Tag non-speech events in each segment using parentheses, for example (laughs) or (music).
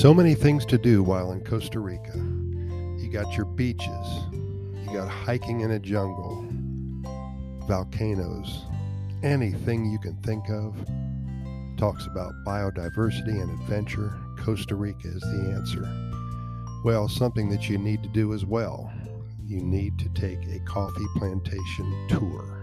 So many things to do while in Costa Rica. You got your beaches, you got hiking in a jungle, volcanoes, anything you can think of. Talks about biodiversity and adventure. Costa Rica is the answer. Well, something that you need to do as well. You need to take a coffee plantation tour.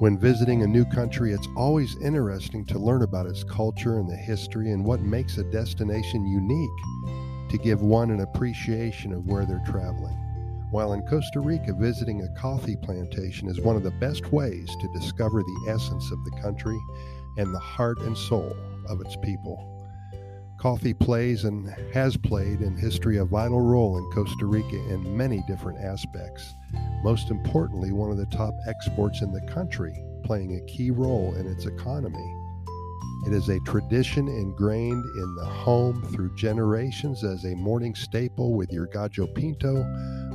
When visiting a new country, it's always interesting to learn about its culture and the history and what makes a destination unique to give one an appreciation of where they're traveling. While in Costa Rica, visiting a coffee plantation is one of the best ways to discover the essence of the country and the heart and soul of its people. Coffee plays and has played in history a vital role in Costa Rica in many different aspects. Most importantly, one of the top exports in the country, playing a key role in its economy. It is a tradition ingrained in the home through generations as a morning staple with your gallo pinto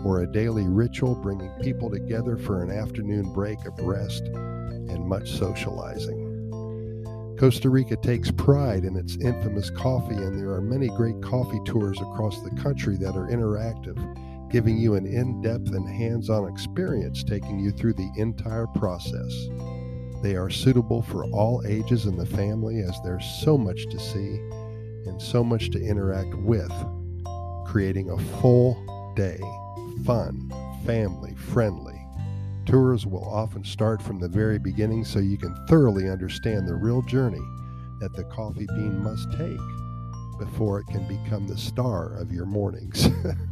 or a daily ritual bringing people together for an afternoon break of rest and much socializing. Costa Rica takes pride in its infamous coffee, and there are many great coffee tours across the country that are interactive, giving you an in depth and hands on experience taking you through the entire process. They are suitable for all ages in the family as there's so much to see and so much to interact with, creating a full day, fun, family friendly Tours will often start from the very beginning so you can thoroughly understand the real journey that the coffee bean must take before it can become the star of your mornings. (laughs)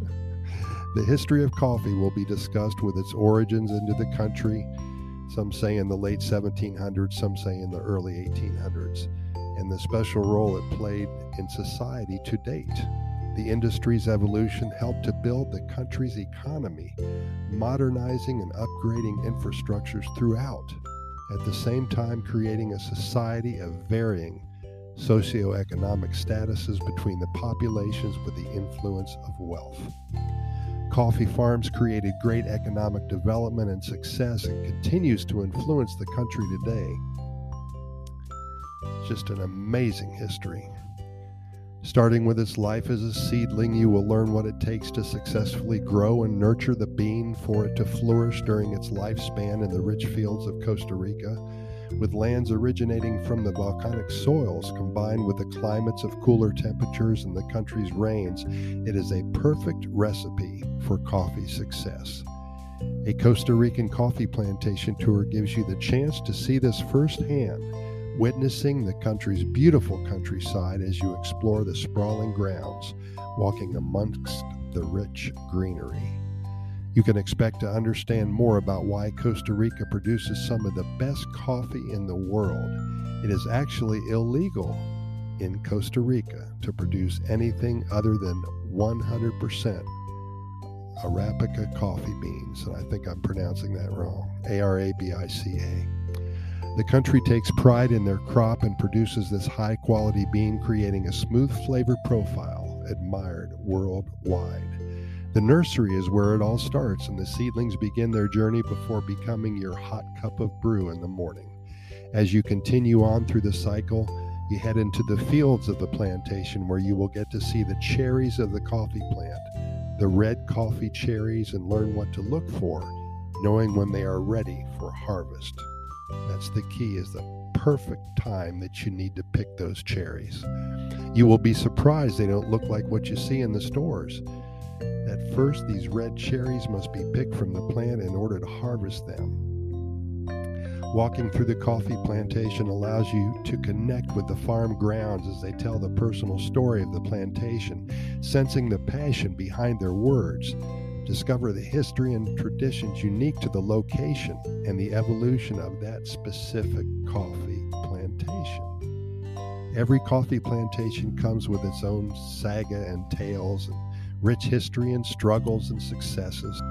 the history of coffee will be discussed with its origins into the country, some say in the late 1700s, some say in the early 1800s, and the special role it played in society to date. The industry's evolution helped to build the country's economy, modernizing and upgrading infrastructures throughout, at the same time creating a society of varying socioeconomic statuses between the populations with the influence of wealth. Coffee farms created great economic development and success and continues to influence the country today. It's just an amazing history. Starting with its life as a seedling, you will learn what it takes to successfully grow and nurture the bean for it to flourish during its lifespan in the rich fields of Costa Rica. With lands originating from the volcanic soils combined with the climates of cooler temperatures and the country's rains, it is a perfect recipe for coffee success. A Costa Rican coffee plantation tour gives you the chance to see this firsthand witnessing the country's beautiful countryside as you explore the sprawling grounds, walking amongst the rich greenery. You can expect to understand more about why Costa Rica produces some of the best coffee in the world. It is actually illegal in Costa Rica to produce anything other than 100% Arabica coffee beans. And I think I'm pronouncing that wrong. A R A B I C A. The country takes pride in their crop and produces this high quality bean, creating a smooth flavor profile admired worldwide. The nursery is where it all starts, and the seedlings begin their journey before becoming your hot cup of brew in the morning. As you continue on through the cycle, you head into the fields of the plantation where you will get to see the cherries of the coffee plant, the red coffee cherries, and learn what to look for, knowing when they are ready for harvest. That's the key is the perfect time that you need to pick those cherries. You will be surprised they don't look like what you see in the stores. First, these red cherries must be picked from the plant in order to harvest them. Walking through the coffee plantation allows you to connect with the farm grounds as they tell the personal story of the plantation, sensing the passion behind their words discover the history and traditions unique to the location and the evolution of that specific coffee plantation. Every coffee plantation comes with its own saga and tales and rich history and struggles and successes.